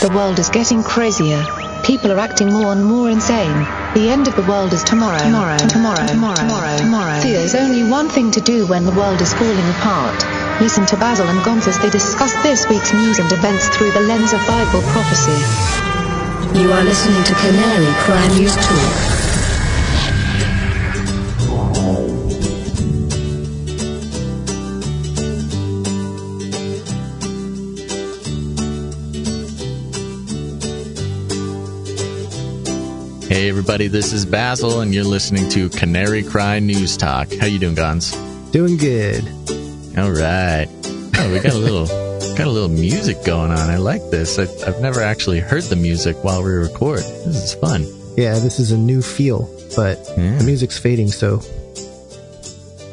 The world is getting crazier. People are acting more and more insane. The end of the world is tomorrow. Tomorrow. Tomorrow. Tomorrow. Tomorrow. Tomorrow. There's only one thing to do when the world is falling apart. Listen to Basil and Gonz as they discuss this week's news and events through the lens of Bible prophecy. You are listening to Canary Cry News Talk. Hey everybody, this is Basil, and you're listening to Canary Cry News Talk. How you doing, Gonz? Doing good. All right. Oh, we got a little, got a little music going on. I like this. I, I've never actually heard the music while we record. This is fun. Yeah, this is a new feel, but Yeah. the music's fading, so.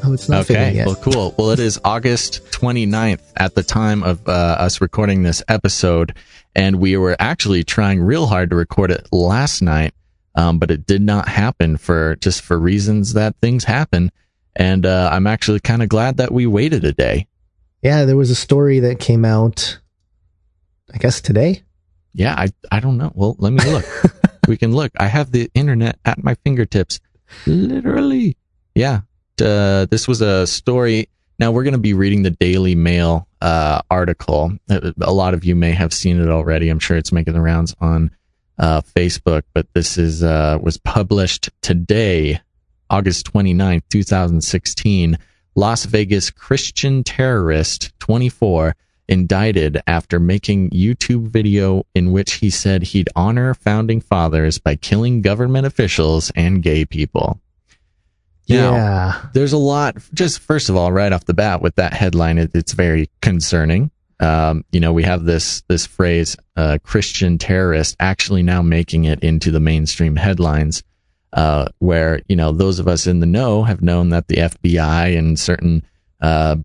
Oh, it's not fading Okay. yet. Well, cool. Well, it is August 29th at the time of uh, us recording this episode, and we were actually trying real hard to record it last night, um, but it did not happen for just for reasons that things happen. And uh, I'm actually kind of glad that we waited a day. Yeah, there was a story that came out, I guess today. Yeah, I I don't know. Well, let me look. we can look. I have the internet at my fingertips, literally. Yeah, uh, this was a story. Now we're going to be reading the Daily Mail uh, article. Uh, A lot of you may have seen it already. I'm sure it's making the rounds on uh, Facebook, but this is uh, was published today, August 29th, 2016. Las Vegas Christian terrorist 24 indicted after making YouTube video in which he said he'd honor founding fathers by killing government officials and gay people. Now, yeah. there's a lot just first of all right off the bat with that headline it, it's very concerning um, you know we have this this phrase uh, christian terrorist actually now making it into the mainstream headlines uh, where you know those of us in the know have known that the fbi and certain uh,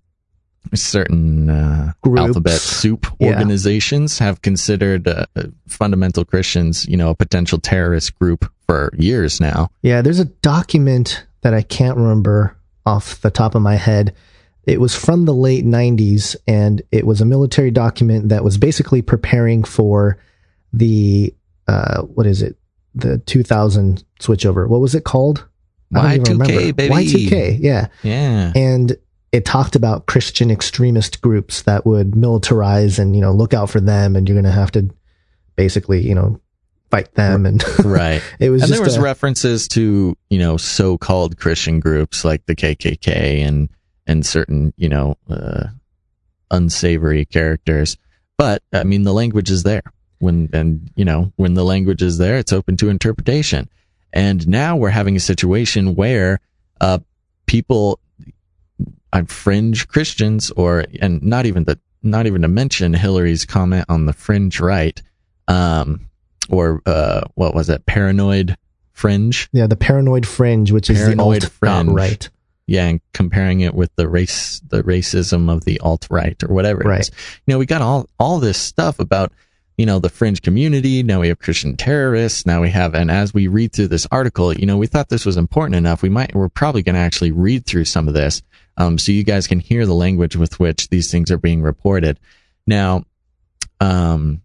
certain uh, alphabet soup Yeah. organizations have considered uh, fundamental christians you know a potential terrorist group for years now Yeah, there's a document that I can't remember off the top of my head. It was from the late 90s, and it was a military document that was basically preparing for the, uh, what is it? The 2000 switchover. What was it called? I don't even Y2K, remember. baby. Y2K, yeah. yeah and it talked about Christian extremist groups that would militarize and you know look out for them, and you're going to have to basically you know fight them, and right it was and there was a- references to you know so-called christian groups like the kkk and and certain you know uh, unsavory characters. But i mean the language is there. When and you know when the language is there it's open to interpretation. And now we're having a situation where uh people uh, fringe christians or and not even the not even to mention hillary's comment on the fringe right um or uh what was it? Paranoid fringe? Yeah the paranoid fringe, which is the Paranoid alt fringe. right. Yeah and comparing it with the race the racism of the alt right or whatever Right. is. you know we got all all this stuff about you know the fringe community now we have christian terrorists now we have and as we read through this article you know we thought this was important enough we might we're probably going to actually read through some of this um, so you guys can hear the language with which these things are being reported now um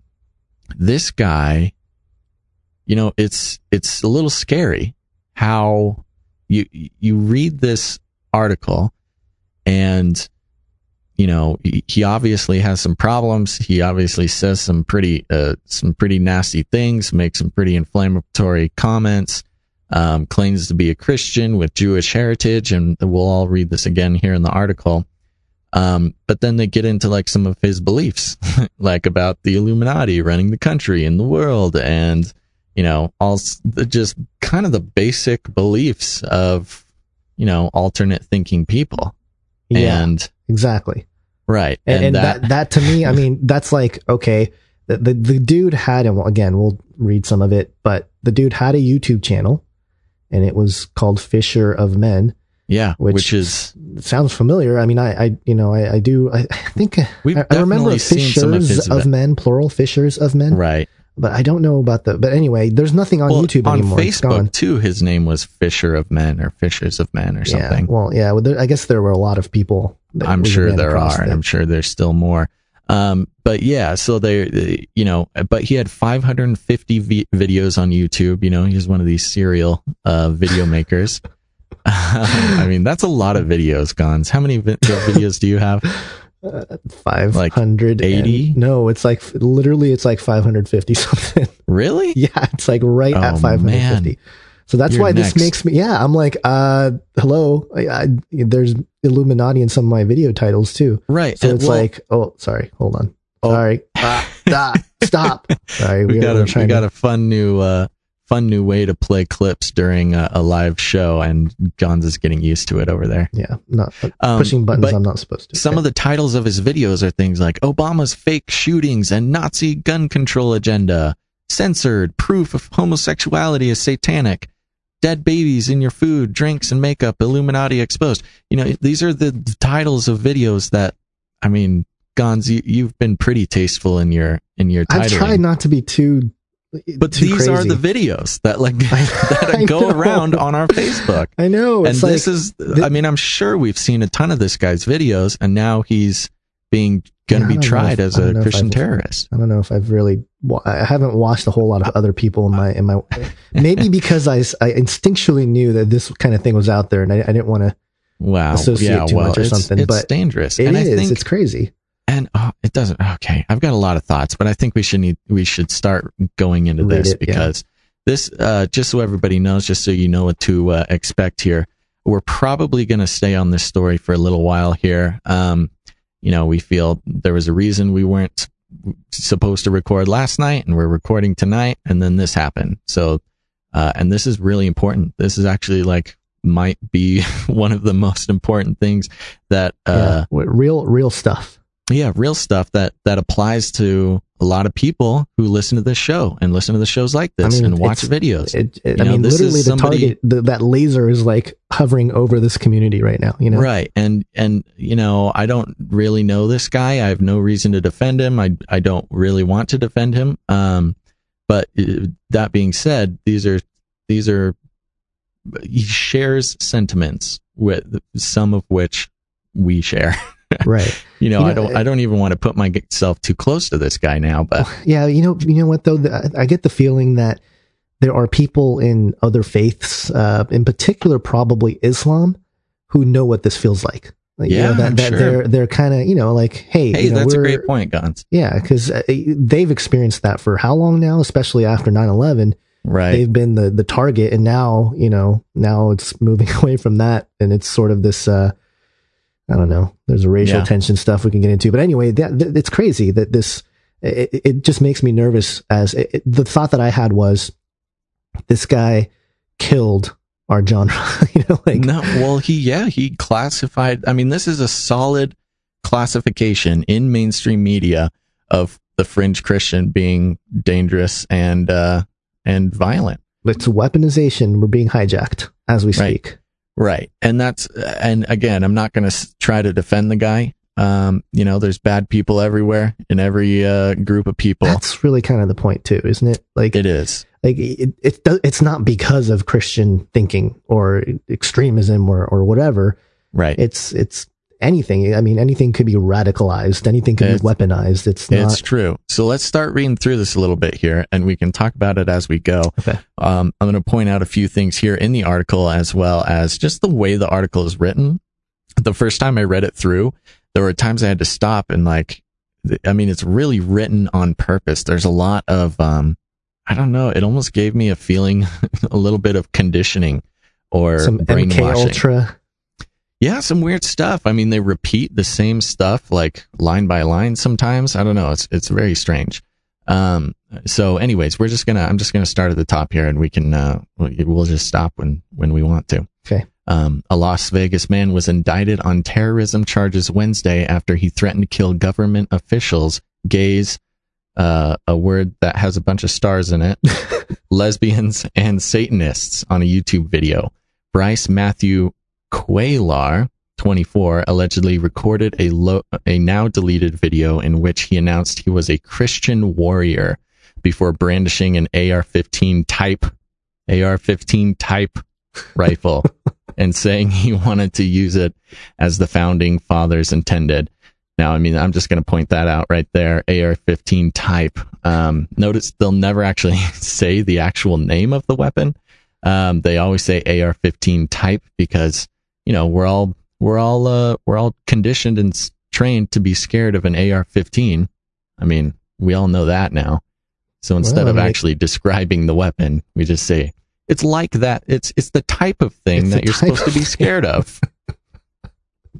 this guy you know it's it's a little scary how you you read this article and you know he, he obviously has some problems. He obviously says some pretty uh, some pretty nasty things makes some pretty inflammatory comments um, claims to be a christian with jewish heritage. And we'll all read this again here in the article. Um, but then they get into like some of his beliefs like about the illuminati running the country and the world and you know all just kind of the basic beliefs of you know alternate thinking people Yeah, and exactly. right And, and that, that to me, I mean, that's like okay. The, the the dude had, and again, we'll read some of it, but the dude had a YouTube channel, and it was called Fisher of Men. yeah which- which, is sounds familiar. I mean, I, I you know, I, I do. I, I think We've I, I remember definitely seen some of Fishers his of Men, plural Fishers of Men. right But I don't know about the. But anyway, there's nothing on well, YouTube on anymore. Gone. facebook too his name was fisher of men or fishers of men or something Yeah. Well, yeah. Well, there, I guess there were a lot of people. that I'm sure there are, and I'm sure there's still more. Um, but yeah, so they, you know, but he had 550 v- videos on YouTube. You know, he's one of these serial uh, video makers. I mean, that's a lot of videos, Gonz. How many vi- videos do you have? Five hundred eighty? No, it's like literally, it's like five hundred fifty something. Really? Yeah, it's like right Oh, at five hundred fifty. So that's You're why next. this makes me. Yeah, I'm like, uh, hello. I, I, there's Illuminati in some of my video titles too. Right. So and it's well, like, oh, sorry, hold on. Oh. Sorry, ah, ah, stop. Sorry, we we're got a we got to- a fun new uh fun new way to play clips during a, a live show, and Gonz is getting used to it over there. yeah, not Um, pushing buttons. but I'm not supposed to. Some of the titles of his videos are things like Obama's fake shootings and Nazi gun control agenda, censored, proof of homosexuality is satanic, dead babies in your food, drinks and makeup, Illuminati exposed. You know, these are the titles of videos that, I mean, Gonz, you, you've been pretty tasteful in your in your titling. I've tried not to be too. But these are the videos that like that go around on our Facebook. I know. and this is i mean i'm sure we've seen a ton of this guy's videos and now he's being going to be tried if- as a christian terrorist I don't know if I've really I haven't watched a whole lot of other people in my in my. Maybe because I, I instinctually knew that this kind of thing was out there, and I, I didn't want to. wow Associate yeah too well much or it's, something, it's but dangerous It and is. i think It's crazy. And oh, it doesn't okay i've got a lot of thoughts but i think we should need we should start going into Read this it, yeah. because this uh just so everybody knows just so you know what to uh, expect here we're probably going to stay on this story for a little while here um you know we feel there was a reason we weren't supposed to record last night and we're recording tonight and then this happened so uh and this is really important this is actually like might be one of the most important things that uh yeah. Real real stuff. Yeah, real stuff that that applies to a lot of people who listen to this show and listen to the shows like this I mean, and watch videos. It, it, I know, mean, this is literally, the somebody- target, the, that laser is like hovering over this community right now. You know, Right. And and you know, I don't really know this guy. I have no reason to defend him. I I don't really want to defend him. Um but uh, that being said, these are these are he shares sentiments with some of which we share. right? You know, You know, I don't I don't even want to put myself too close to this guy now, but Yeah, you know, you know what though, The- I get the feeling that there are people in other faiths, uh, in particular, probably Islam, who know what this feels like. Like, you Yeah, know, that, that sure. they're they're kind of you know like, hey, hey, you know, that's a great point, Gonz. Yeah, because uh, they've experienced that for how long now? Especially after 9-11. Right. they've been the the target and now you know now it's moving away from that and it's sort of this uh i don't know there's a racial Yeah. tension stuff we can get into but anyway that, that it's crazy that this it, it just makes me nervous as it, it- the thought that i had was this guy killed our genre you know like no, well, he yeah, he classified. I mean, this is a solid classification in mainstream media of the fringe Christian being dangerous and uh and violent. it's weaponization we're being hijacked as we speak Right. And that's, and again, I'm not going to try to defend the guy. Um, you know, there's bad people everywhere in every, uh, group of people. that's really kind of the point too isn't it like it is. like it, it it's not because of christian thinking or extremism or or whatever Right. it's it's anything i mean anything could be radicalized anything could It's- be weaponized it's not It's true. So let's start reading through this a little bit here and we can talk about it as we go. Okay. Um, I'm going to point out a few things here in the article as well as just the way the article is written. The first time I read it through, there were times I had to stop and like, I mean, it's really written on purpose. There's a lot of, um, I don't know. It almost gave me a feeling, a little bit of conditioning or some mk brainwashing. ultra Yeah, some weird stuff. I mean, they repeat the same stuff like line by line sometimes. I don't know. It's it's very strange. Um so anyways, we're just going to I'm just going to start at the top here and we can uh we- we'll just stop when when we want to. okay Um a Las Vegas man was indicted on terrorism charges Wednesday after he threatened to kill government officials, gays, uh a word that has a bunch of stars in it, lesbians and satanists on a YouTube video. Bryce Matthew Cuellar, 24, allegedly recorded a, lo- a now deleted video in which he announced he was a Christian warrior before brandishing an AR-15 type AR-15 type rifle and saying he wanted to use it as the founding fathers intended. Now, I mean, I'm just going to point that out right there. AR-15 type. Um, notice they'll never actually say the actual name of the weapon. Um, they always say AR-15 type because you know we're all we're all uh, we're all conditioned and trained to be scared of an AR-15. I mean, we all know that now. So instead Well, I of mean, it- actually describing the weapon, we just say it's like that. It's it's the type of thing that you're supposed to be scared of.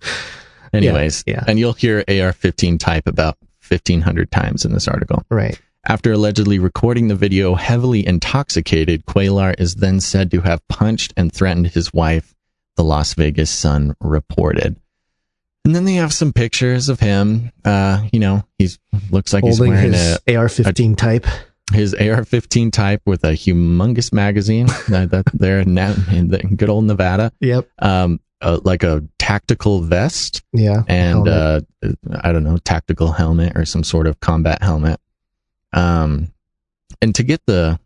Anyways, yeah. and you'll hear AR-15 type about 1500 times in this article. Right. After allegedly recording the video heavily intoxicated, Cuellar is then said to have punched and threatened his wife, the Las Vegas Sun reported. And then they have some pictures of him. Uh, you know, he's looks like Holding he's wearing his a, AR-15 type. his AR-15 type with a humongous magazine that, that there now in the good old Nevada. Yep. Um, uh, like a tactical vest Yeah. and uh, I don't know, tactical helmet or some sort of combat helmet. Um, and to get the,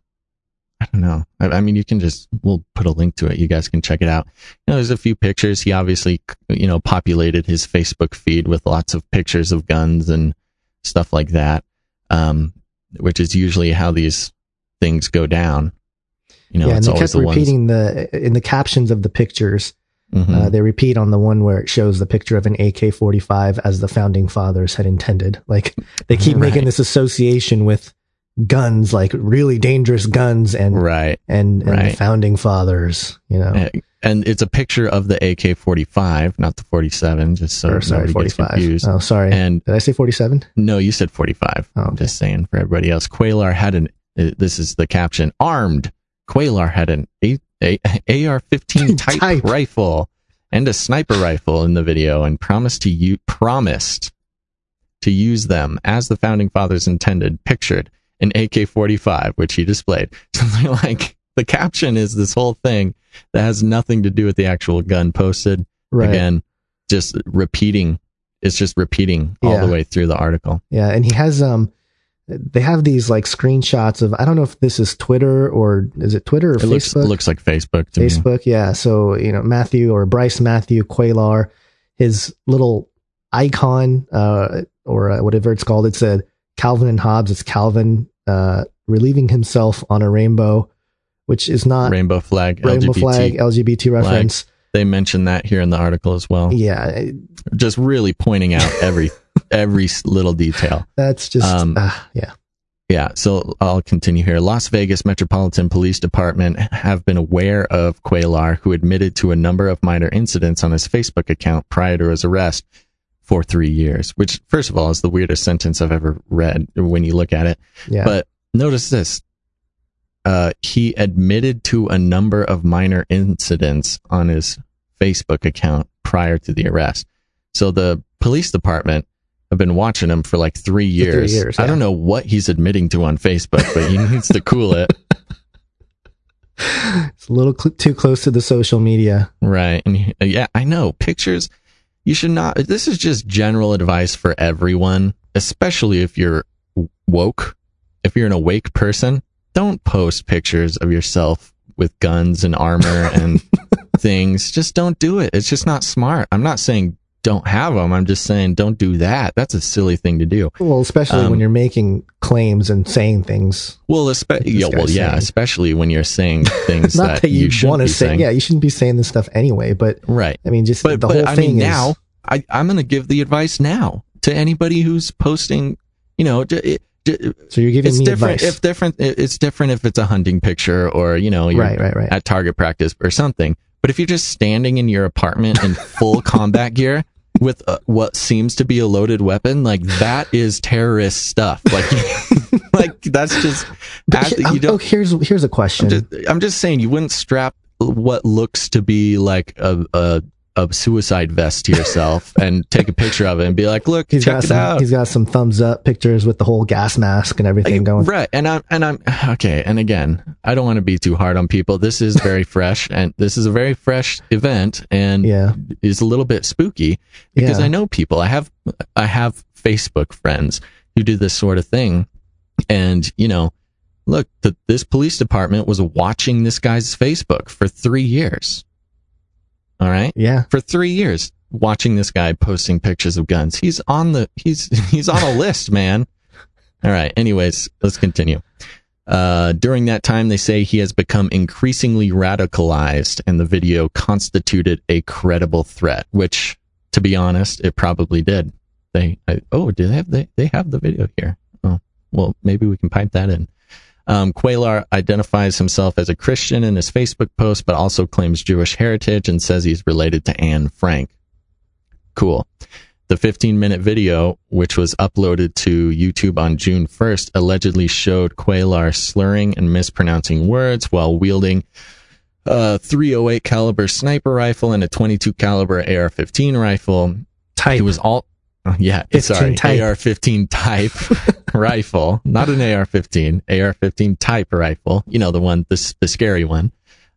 I don't know. I, I mean, you can just we'll put a link to it. You guys can check it out. You know, there's a few pictures. He obviously, you know, populated his Facebook feed with lots of pictures of guns and stuff like that. Um, which is usually how these things go down. You know, yeah, and they always kept the repeating the in the captions of the pictures. ones. Mhm. Uh, they repeat on the one where it shows the picture of an AK-45 as the founding fathers had intended. Like they keep making this association with guns, like really dangerous guns, and right. and, and the founding fathers. You know, and it's a picture of the AK-45, not the 47, just so or sorry, forty-five. confused. Oh, sorry. And Did I say forty-seven? no, you said 45. Oh, I'm just saying for everybody else. Cuellar had an, uh, this is the caption, armed. Cuellar had an a, a, AR-15 type, Type. rifle and a sniper rifle in the video and promised to you, promised to use them as the founding fathers intended, pictured an AK-45, which he displayed. So they're like, the caption is this whole thing that has nothing to do with the actual gun posted. Right. Again, just repeating. It's just repeating all Yeah. the way through the article. Yeah, and he has um they have these like screenshots of I don't know if this is Twitter or is it Twitter or Facebook? It looks, Facebook? looks like Facebook to me. Facebook, yeah. So, you know, Matthew or Bryce Matthew Cuellar, his little icon uh or uh, whatever it's called, it said Calvin and Hobbes, it's Calvin uh relieving himself on a rainbow, which is not Rainbow flag, rainbow LGBT. flag LGBT reference. They mentioned that here in the article as well. Yeah, it- Just really pointing out every every little detail. that's just Um, uh, yeah. Yeah, so I'll continue here. Las Vegas Metropolitan Police Department have been aware of Cuellar, who admitted to a number of minor incidents on his Facebook account prior to his arrest for three years, which, first of all, is the weirdest sentence I've ever read when you look at it. Yeah. But notice this. Uh, he admitted to a number of minor incidents on his Facebook account prior to the arrest. So the police department have been watching him for like three three years. years, I don't know what he's admitting to on Facebook, but he needs to cool it. it's a little cl- too close to the social media. Right. And he- yeah, I know. Pictures, you should not. This is just general advice for everyone, especially if you're woke. If you're an awake person, don't post pictures of yourself with guns and armor and things. Just don't do it. It's just not smart. I'm not saying don't have them. I'm just saying don't do that. That's a silly thing to do. Well, especially Um, when you're making claims and saying things. Well, espe- yeah, well, yeah, saying. especially when you're saying things Not that, that you you shouldn't want to be say. saying. Yeah, you shouldn't be saying this stuff anyway. But Right. I mean, just but, the but whole I thing mean, is now I, I'm going to give the advice now to anybody who's posting. You know, j- it, j- So you're giving it's me different. advice. If different, it's different if it's a hunting picture or you know, you're right, right, right. at target practice or something. But if you're just standing in your apartment in full combat gear with uh what seems to be a loaded weapon, like that is terrorist stuff. Like, like that's just. But you I'm- don't- oh, here's here's a question. I'm just, I'm just saying you wouldn't strap what looks to be like a a, a suicide vest to yourself and take a picture of it and be like, look, he's check got some. out. He's got some thumbs up pictures with the whole gas mask and everything Like, going. Right. And I'm, and I'm, okay. And again, I don't want to be too hard on people. This is very fresh and this is a very fresh event and Yeah. is a little bit spooky because Yeah. I know people. I have, I have Facebook friends who do this sort of thing. And, you know, look, the, this police department was watching this guy's Facebook for three years. All right. Yeah. For three years. watching this guy posting pictures of guns. He's on the he's he's on a list, man. All right. Anyways, let's continue. Uh, during that time, they say he has become increasingly radicalized, and the video constituted a credible threat. Which, to be honest, it probably did. They I, oh, do they have they they have the video here? Oh, well, maybe we can pipe that in. Um, Cuellar identifies himself as a Christian in his Facebook post, but also claims Jewish heritage and says he's related to Anne Frank. Cool. The 15 minute video, which was uploaded to YouTube on June 1st, allegedly showed Cuellar slurring and mispronouncing words while wielding a 308 caliber sniper rifle and a 22 caliber AR-15 rifle. Type. He was all, yeah, 15 sorry, type. AR-15 type rifle, not an AR-15, AR-15 type rifle. You know, the one, the, the scary one.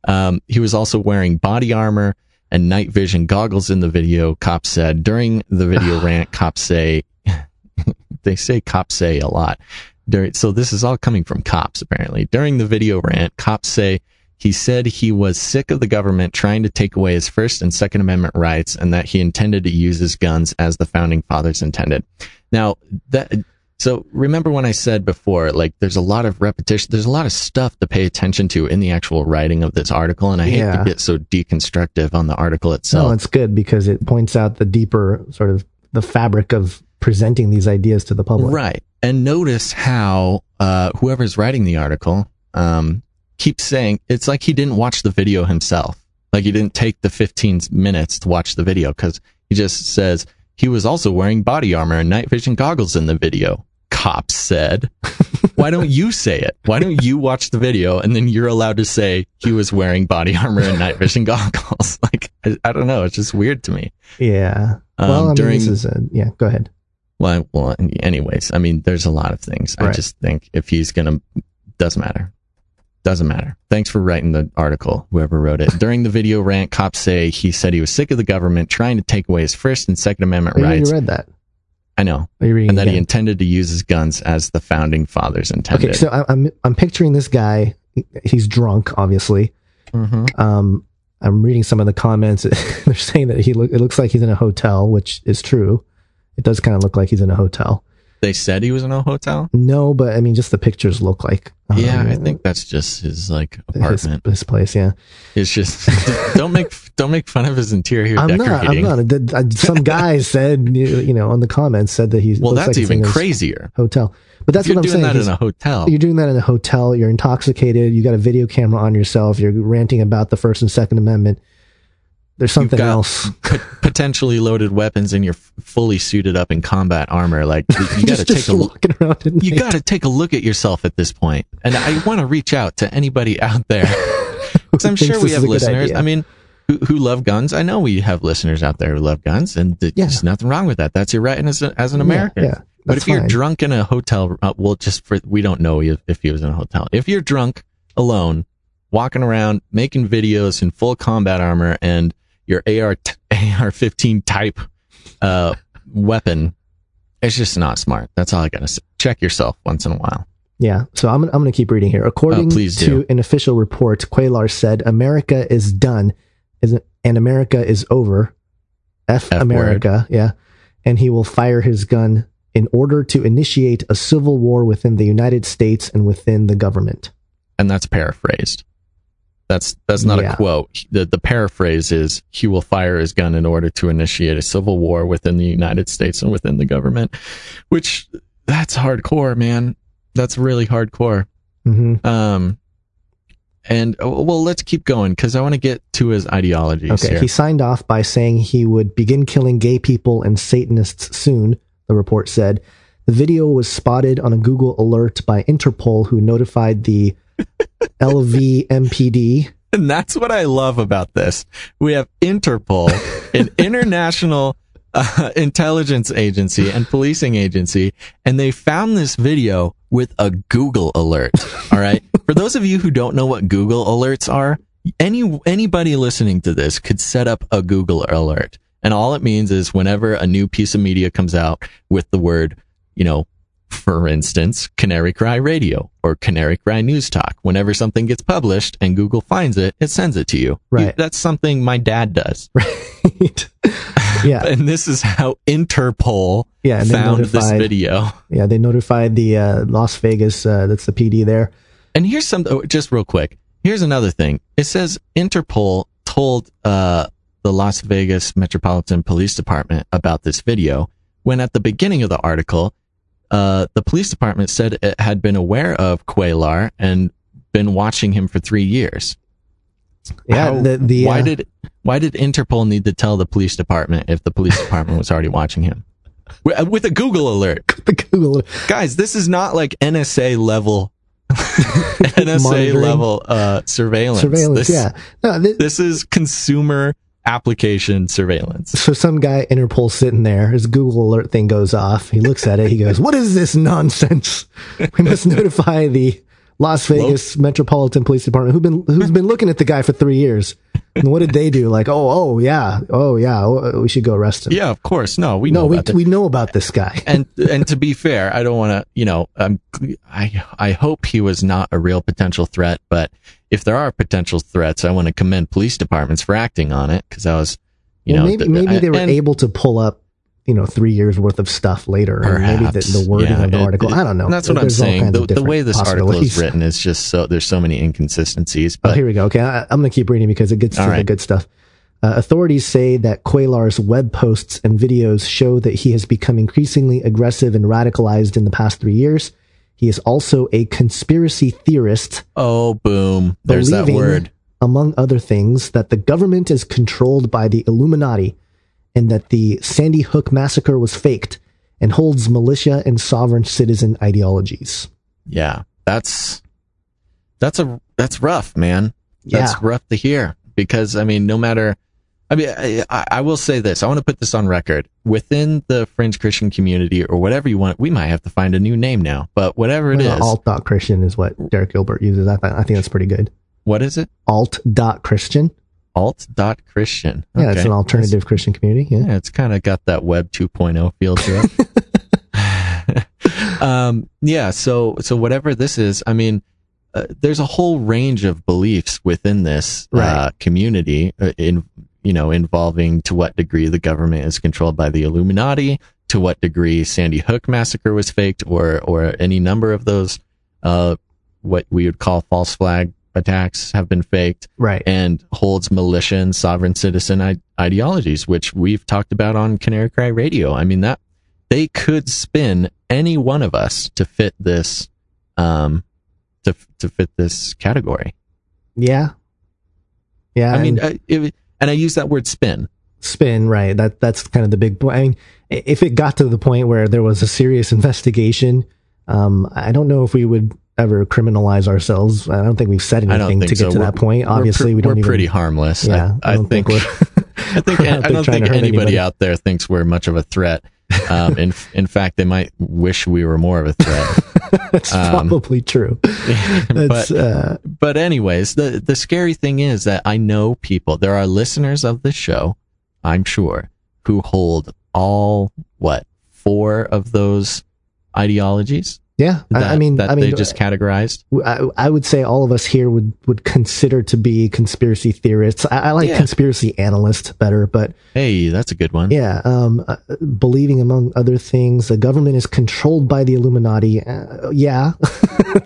Um, he was also wearing body armor and night vision goggles in the video. Cops said during the video rant, cops say, they say cops say a lot. During, so this is all coming from cops apparently. During the video rant, cops say he said he was sick of the government trying to take away his First and Second Amendment rights and that he intended to use his guns as the founding fathers intended. Now, that, so remember when I said before, like there's a lot of repetition, there's a lot of stuff to pay attention to in the actual writing of this article, and I hate Yeah. to get so deconstructive on the article itself. No, it's good because it points out the deeper sort of the fabric of presenting these ideas to the public. Right. And notice how uh, whoever's writing the article um, keeps saying it's like he didn't watch the video himself. Like he didn't take the 15 minutes to watch the video because he just says he was also wearing body armor and night vision goggles in the video. Cops said. Why don't you say it? Why don't you watch the video and then you're allowed to say he was wearing body armor and night vision goggles? Like, I, I don't know. It's just weird to me. Yeah. Um, well, I mean, during- this is a, yeah, go ahead. Well, well, anyways, I mean, there's a lot of things. I just think if he's gonna, doesn't matter. Doesn't matter. Thanks for writing the article, whoever wrote it. During the video rant, cops say he said he was sick of the government trying to take away his First and Second Amendment you rights. already read that. I know. Are you reading And that he intended to use his guns as the founding fathers intended. Okay, so I- I'm I'm picturing this guy. He's drunk, obviously. Mhm. Um, I'm reading some of the comments. They're saying that he look. It looks like he's in a hotel, which is true. It does kind of look like he's in a hotel. They said he was in a hotel. No, but I mean, just the pictures look like. Um, yeah, I think that's just his like apartment. his place. Yeah, It's just don't make don't make fun of his interior I'm not. I'm decorating. not. Uh, Some guy said, you know, on the comments said that he's. well, that's like even crazier. Hotel, but that's you're what I'm doing saying. that He's- in a hotel. You're doing that in a hotel. You're intoxicated. You got a video camera on yourself. You're ranting about the First and Second Amendment. There's something else. pot- potentially loaded weapons and you're f- fully suited up in combat armor. Like you got to take a look walking around. In you got to take a look at yourself at this point. and i want to reach out to anybody out there. Because i'm sure we have listeners. i mean who, who love guns? I know we have listeners out there who love guns and th- Yeah. there's nothing wrong with that. That's your right as, a, as an american. yeah, but that's if you're drunk in a hotel uh, well just for we don't know if, if he was in a hotel. If you're drunk alone walking around making videos in full combat armor and your AR t- AR-15 type uh, weapon, it's just not smart. That's all I gotta say. Check yourself once in a while. Yeah. So I'm, I'm going to keep reading here. According Oh, to an official report, Cuellar said, America is done and America is over. F, F America. Yeah. And he will fire his gun in order to initiate a civil war within the United States and within the government. And that's paraphrased. That's that's not Yeah. a quote. The the paraphrase is he will fire his gun in order to initiate a civil war within the United States and within the government, which that's hardcore, man. That's really hardcore. hmm Um, and uh, well, let's keep going because I want to get to his ideology. Okay. here. He signed off by saying he would begin killing gay people and Satanists soon, the report said. The video was spotted on a Google alert by Interpol, who notified the LVMPD. And that's what I love about this. We have Interpol, an international uh, intelligence agency and policing agency, and they found this video with a Google alert. All right. For those of you who don't know what Google alerts are, any anybody listening to this could set up a Google alert. And all it means is whenever a new piece of media comes out with the word, you know, for instance, Canary Cry Radio or Canary Cry News Talk. Whenever something gets published and Google finds it, it sends it to you. Right. That's something my dad does. Right. Yeah. and this is how Interpol Yeah, found this video. Yeah, they notified the uh, Las Vegas. Uh, that's the PD there. And here's some, oh, just real quick. Here's another thing. It says Interpol told uh, the Las Vegas Metropolitan Police Department about this video when at the beginning of the article, uh, the police department said it had been aware of Cuellar and been watching him for three years. Yeah, How- the, the why uh, did why did Interpol need to tell the police department if the police department was already watching him? With uh, a Google alert. the Google Guys, this is not like NSA level NSA level uh surveillance. surveillance? This, yeah, no, th- This is consumer application surveillance. so some guy Interpol sitting there, his Google alert thing goes off. He looks at it. He goes, "What is this nonsense? We must notify the Las Vegas Metropolitan Police Department, who've been who's been looking at the guy for three years." And what did they do? Like, oh, oh, yeah, oh, yeah, oh, we should go arrest him. Yeah, of course. No, we no, know we about we know about this guy. and and to be fair, I don't want to, you know, um, I I hope he was not a real potential threat, but if there are potential threats, I want to commend police departments for acting on it because I was, you well, know, maybe th- maybe they were and- able to pull up, you know, three years worth of stuff later. or maybe the, the wording Yeah, of the article. it- I don't know. That's what I'm all saying. The, the way this article is written is just so there's so many inconsistencies. Oh, But here we go. Okay, I, I'm going to keep reading because it gets to All the good stuff. Uh, authorities say that Cuellar's web posts and videos show that he has become increasingly aggressive and radicalized in the past three years. He is also a conspiracy theorist, oh, boom! There's that word. among other things, that the government is controlled by the Illuminati and that the Sandy Hook massacre was faked and holds militia and sovereign citizen ideologies. Yeah, that's that's a that's rough, man. That's Yeah. rough to hear because I mean, no matter. I mean, I, I will say this. I want to put this on record. Within the fringe Christian community, or whatever you want, we might have to find a new name now. But whatever it is, Well, alt dot Christian is what Derek Gilbert uses. I, th- I think that's pretty good. what is it? Alt dot Christian. Alt dot Christian. Yeah, it's an alternative Christian community. Yeah. Yeah, it's kind of got that web 2.0 feel to it. um, yeah. So, so whatever this is, I mean, uh, there's a whole range of beliefs within this uh, community uh, in, you know, involving to what degree the government is controlled by the Illuminati, to what degree Sandy Hook massacre was faked or, or any number of those, uh, what we would call false flag attacks have been faked Right. and holds militia and sovereign citizen I- ideologies, which we've talked about on Canary Cry Radio. I mean that they could spin any one of us to fit this, um, to to fit this category. yeah. Yeah. I mean, uh, it, and I use that word spin. spin, right. That, that's kind of the big point. I mean, if it got to the point where there was a serious investigation, um, I don't know if we would ever criminalize ourselves. I don't think we've said anything think to get so. to We're- that point. Obviously, pre- we don't we're even, pretty harmless. Yeah. I, I don't think. we're- I think I don't think anybody anybody. out there thinks we're much of a threat. Um, in in fact, they might wish we were more of a threat. that's um, probably true. That's, but uh, but anyways, the the scary thing is that I know people. There are listeners of this show, I'm sure, who hold all what four of those ideologies. Yeah. I- That, I mean, I mean, they just categorized. I, I would say all of us here would, would consider to be conspiracy theorists. I, I like Yeah. conspiracy analyst better, but Hey, that's a good one. yeah, um, uh, believing among other things, the government is controlled by the Illuminati. Uh, yeah,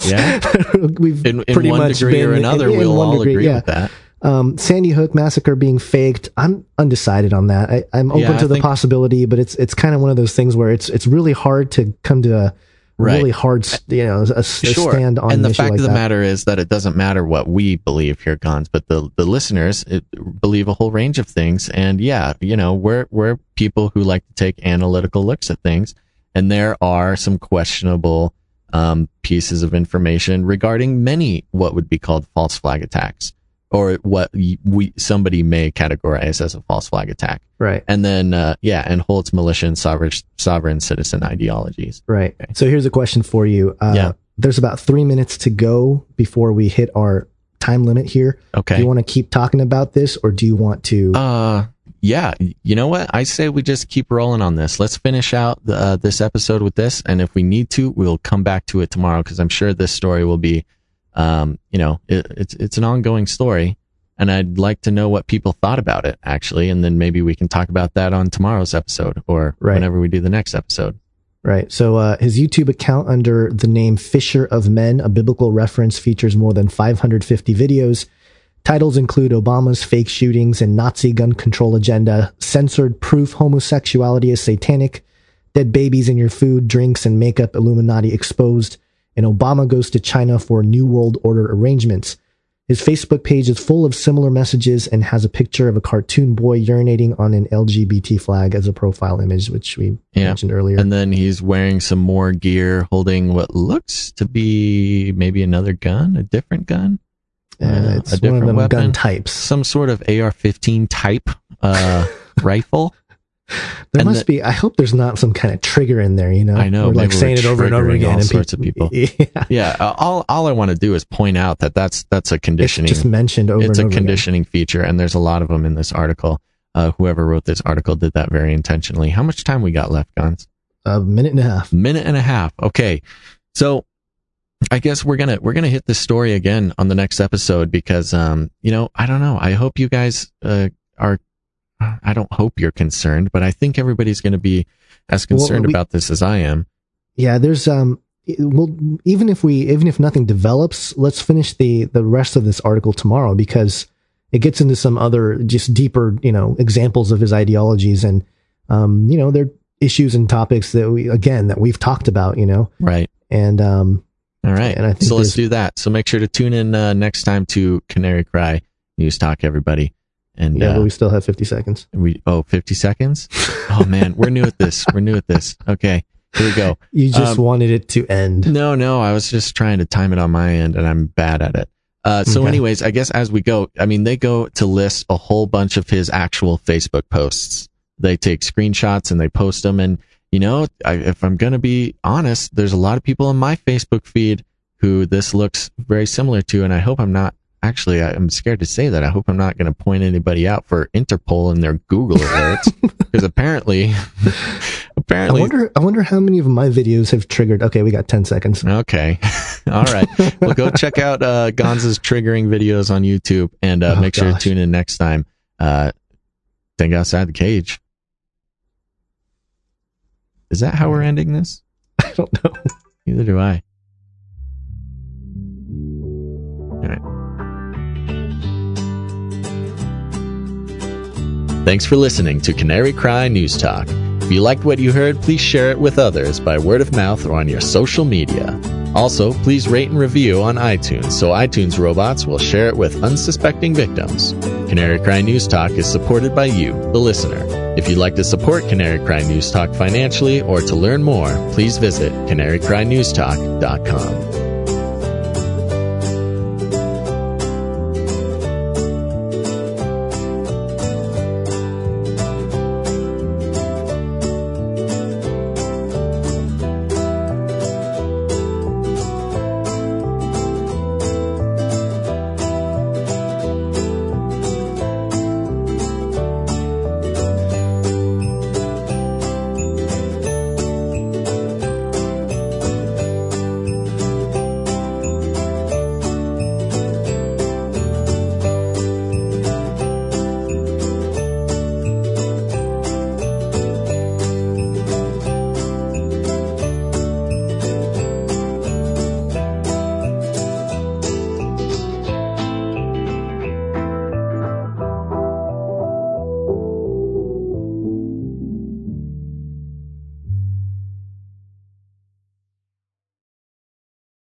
Yeah. we've In, in pretty one much degree or another, in- in we'll all degree, agree yeah. with that. Um, Sandy Hook massacre being faked. I'm undecided on that. I, I'm open Yeah, to the think- possibility, but it's it's kind of one of those things where it's it's really hard to come to a Right. really hard, you know, a, a Sure. stand on and an the fact like of the that. matter is that it doesn't matter what we believe here, Gonz, but the the listeners it, believe a whole range of things. And yeah, you know, we're we're people who like to take analytical looks at things, and there are some questionable um, pieces of information regarding many what would be called false flag attacks, or what we somebody may categorize as a false flag attack. right. And then uh, yeah, and holds militia and sovereign sovereign citizen ideologies. Right. Okay. So here's a question for you. Uh, Yeah. There's about three minutes to go before we hit our time limit here. Okay. Do you want to keep talking about this or do you want to? Uh, yeah. You know what? I say we just keep rolling on this. Let's finish out the, uh, this episode with this, and if we need to, we'll come back to it tomorrow because I'm sure this story will be, um, you know, it, it's it's an ongoing story, and I'd like to know what people thought about it actually, and then maybe we can talk about that on tomorrow's episode or Right. whenever we do the next episode. Right. So uh, his YouTube account under the name Fisher of Men, a biblical reference, features more than 550 videos. Titles include Obama's fake shootings and Nazi gun control agenda, censored proof homosexuality is satanic, dead babies in your food, drinks, and makeup, Illuminati exposed, and Obama goes to China for New World Order arrangements. His Facebook page is full of similar messages and has a picture of a cartoon boy urinating on an LGBT flag as a profile image, which we Yeah. mentioned earlier. And then he's wearing some more gear, holding what looks to be maybe another gun, a different gun, Uh, Uh, it's a one different of them weapon? gun types. some sort of AR-15 type uh, rifle. There and must be. I hope there's not some kind of trigger in there. You know, I know, like saying it over and over again, all and sorts of people. Yeah, Yeah, uh, all all I want to do is point out that that's that's a it's conditioning. just mentioned over it's a over conditioning feature, and there's a lot of them in this article. Uh, whoever wrote this article did that very intentionally. How much time we got left, Gonz? A minute and a half. minute and a half. Okay. So I guess we're to, we're to hit this story again on the next episode because, um, you know, I don't know. I hope you guys, uh, are, I don't hope you're concerned, but I think everybody's going to be as Well, concerned we- about this as I am. Yeah, there's um. Well, even if we, even if nothing develops, let's finish the the rest of this article tomorrow because it gets into some other just deeper, you know, examples of his ideologies and, um, you know, they're issues and topics that we again that we've talked about, you know, Right. and um, All right. And I think so let's do that. So make sure to tune in, uh, next time to Canary Cry News Talk, everybody. And, yeah, uh, but we still have 50 seconds. we, oh, 50 seconds. oh man, we're new at this. We're new at this. Okay. Here we go. You just Um, wanted it to end. No, no, I was just trying to time it on my end and I'm bad at it. Uh, so Okay. anyways, I guess as we go, I mean, they go to list a whole bunch of his actual Facebook posts. They take screenshots and they post them. And, you know, I, if I'm going to be honest, there's a lot of people in my Facebook feed who this looks very similar to. And I hope I'm not actually, I- I'm scared to say that. I hope I'm not going to point anybody out for Interpol in their Google alerts because apparently, I apparently wonder. I wonder how many of my videos have triggered. Okay, we got 10 seconds. Okay. All right. Well, go check out uh, Gonza's triggering videos on YouTube and uh, Oh, make sure to tune in next time. Uh, think outside the cage. Is that how we're ending this? I don't know. Neither do I. Thanks for listening to Canary Cry News Talk. If you liked what you heard, please share it with others by word of mouth or on your social media. Also, please rate and review on iTunes so iTunes robots will share it with unsuspecting victims. Canary Cry News Talk is supported by you, the listener. If you'd like to support Canary Cry News Talk financially or to learn more, please visit canarycrynewstalk.com.